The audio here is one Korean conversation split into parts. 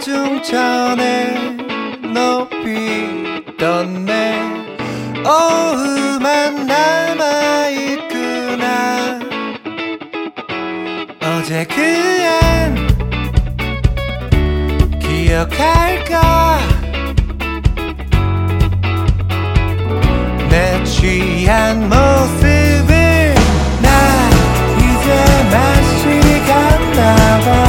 중천에 높이 떴네. 오후만 남아있구나. 어제 그엔 기억할까? 내 취한 모습을 나 이제 맛이 갔나봐.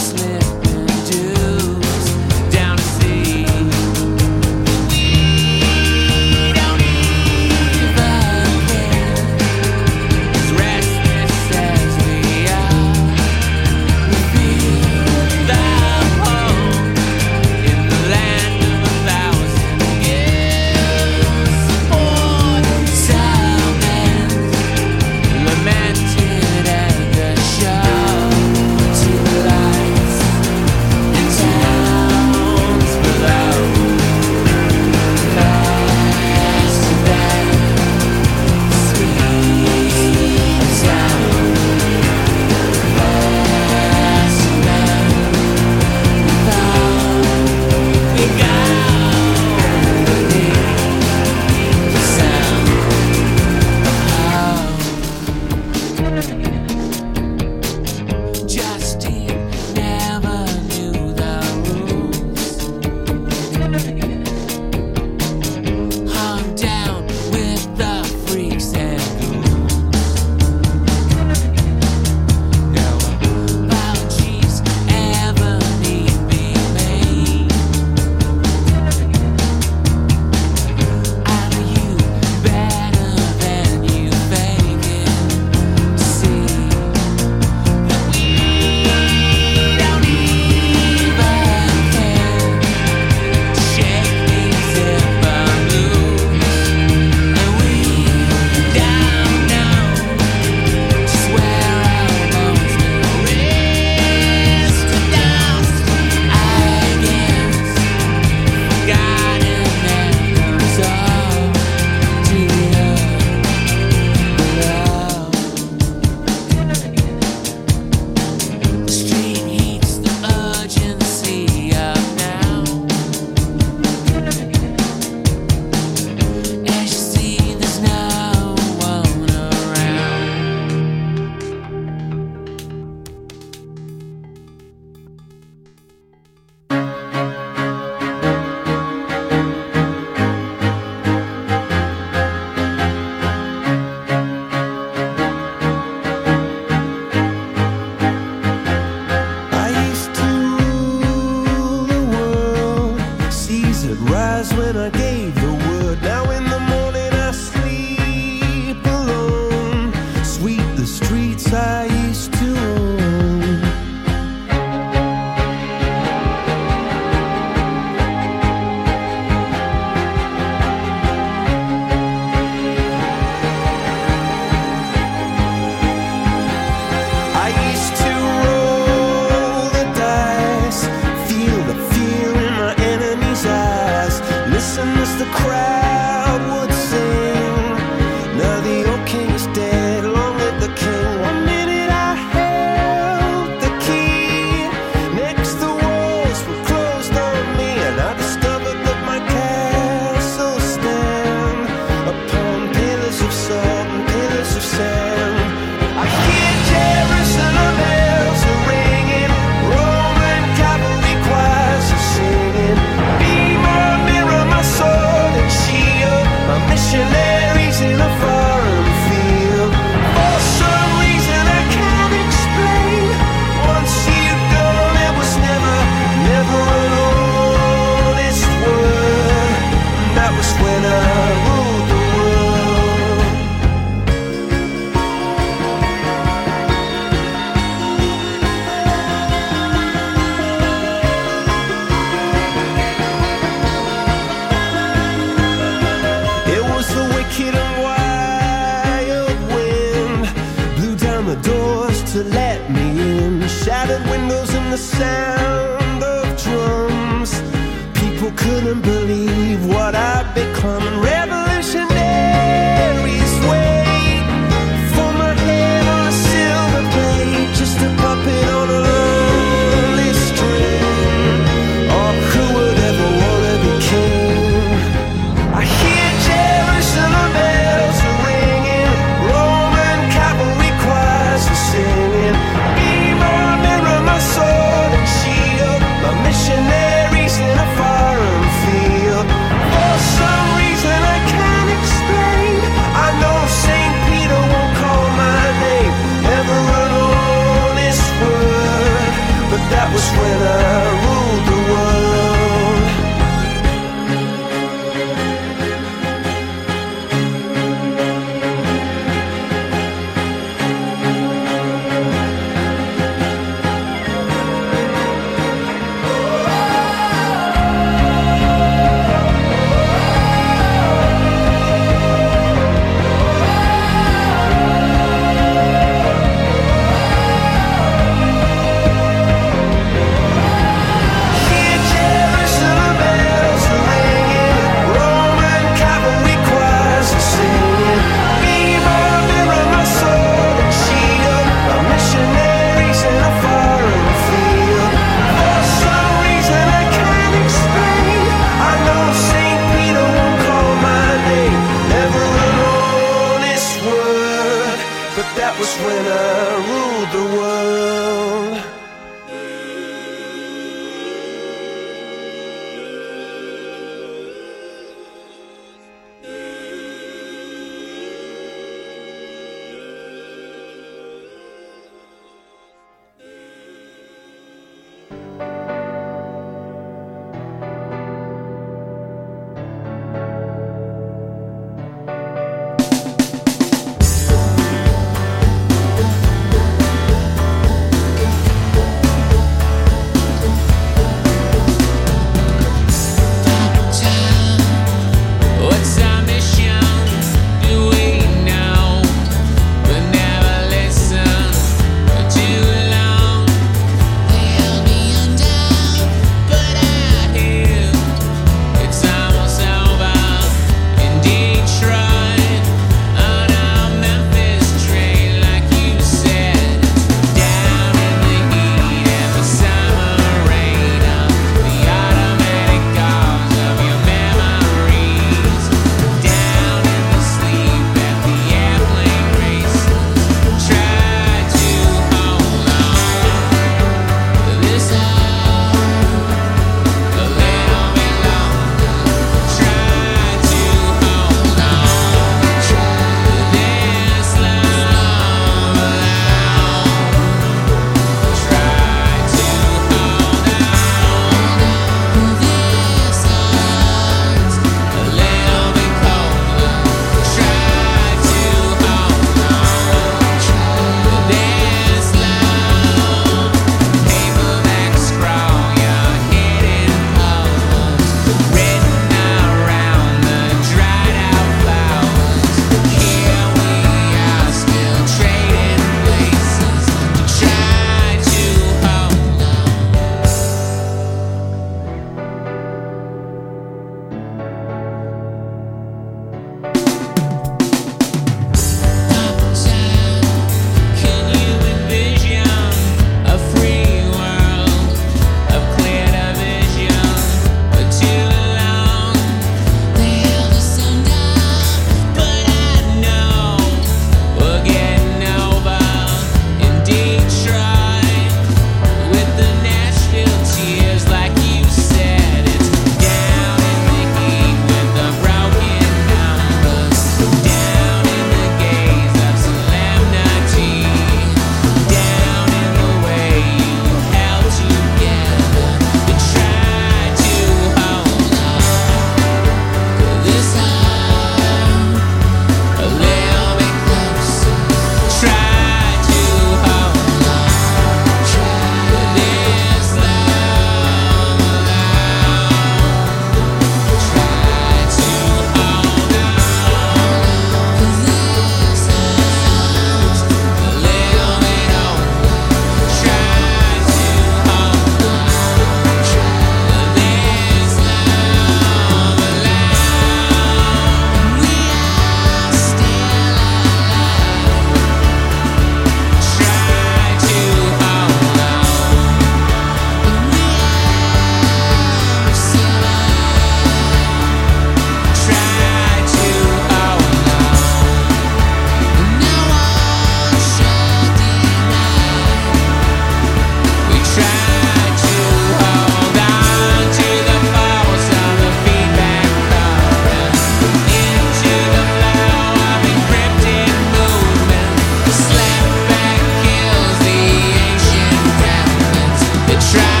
try.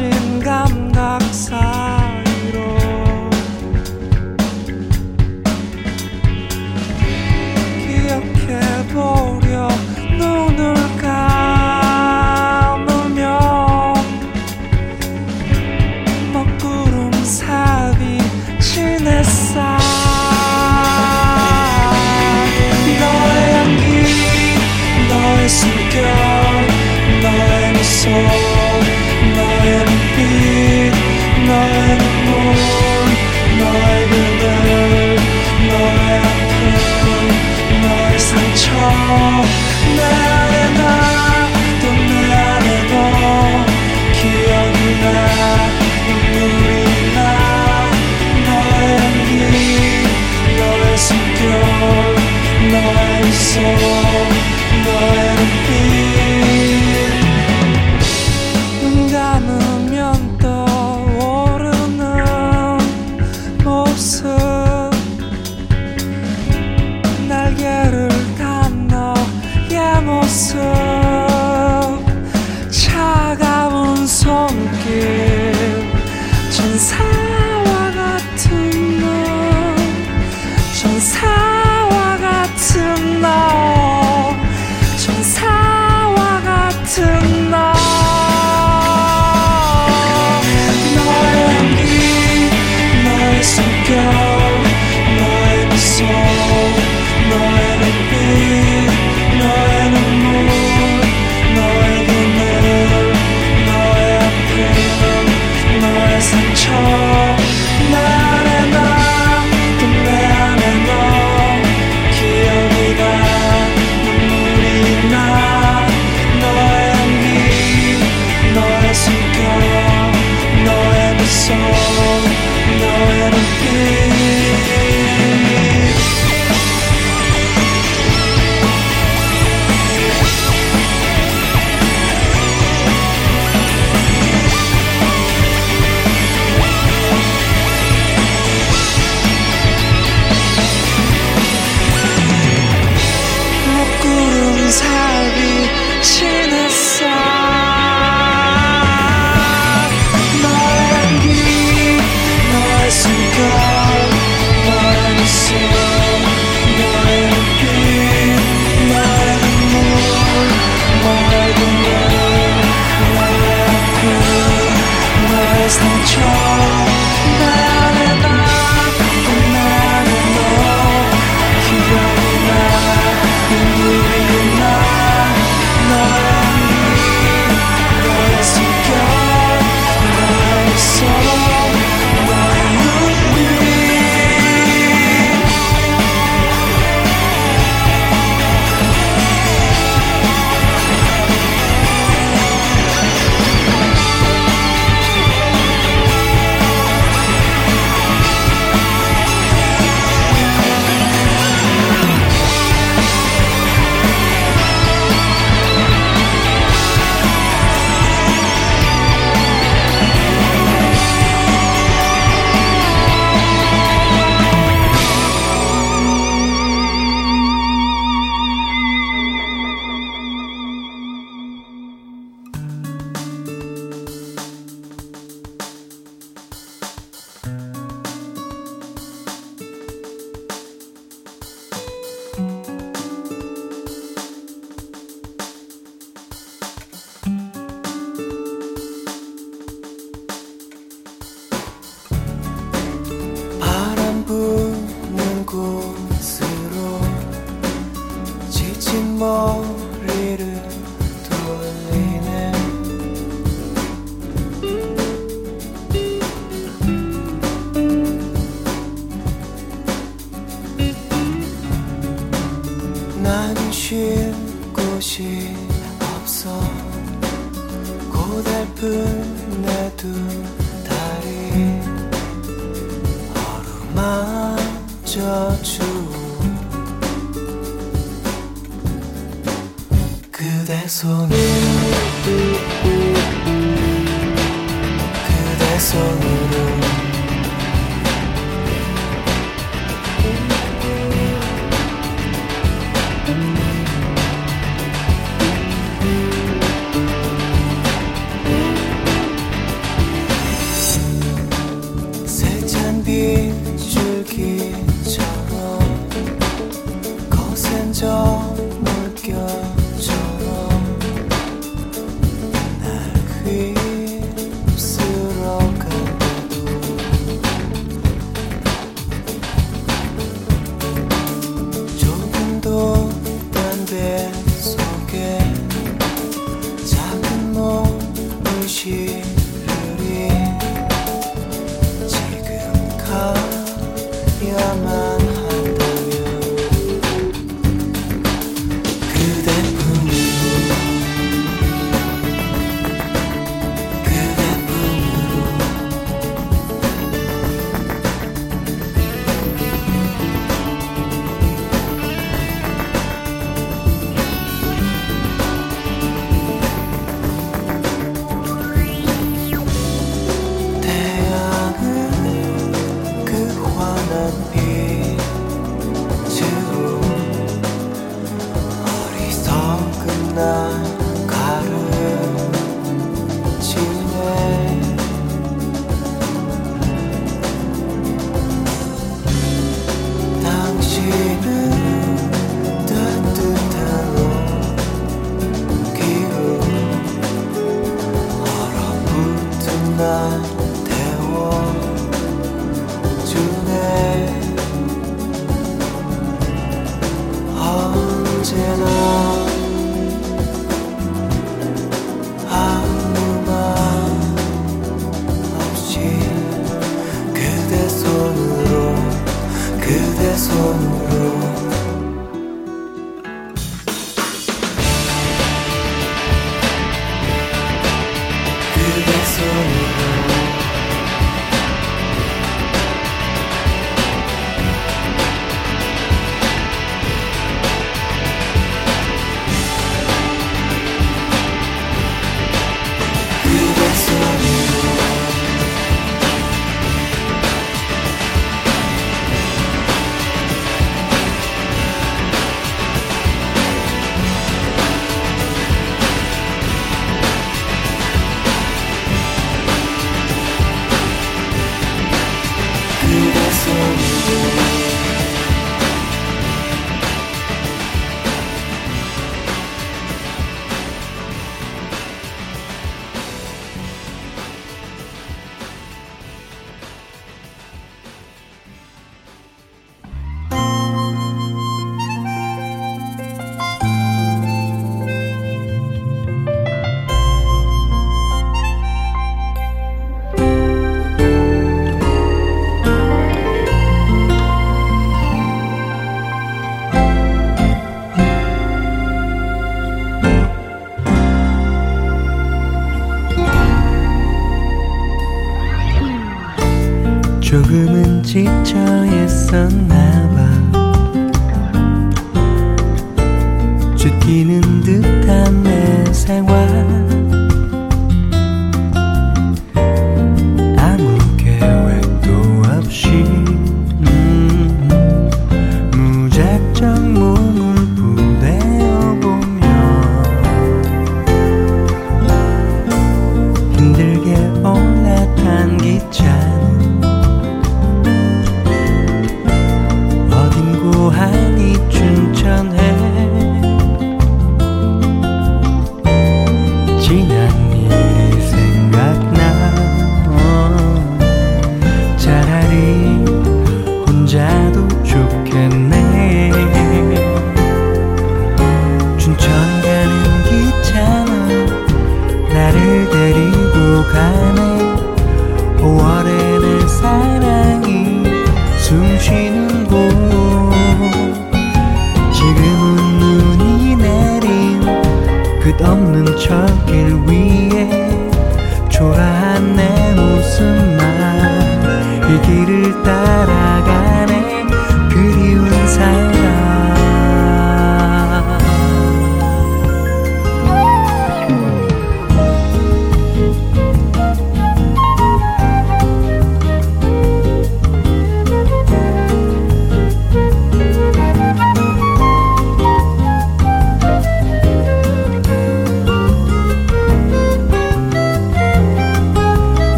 in us a little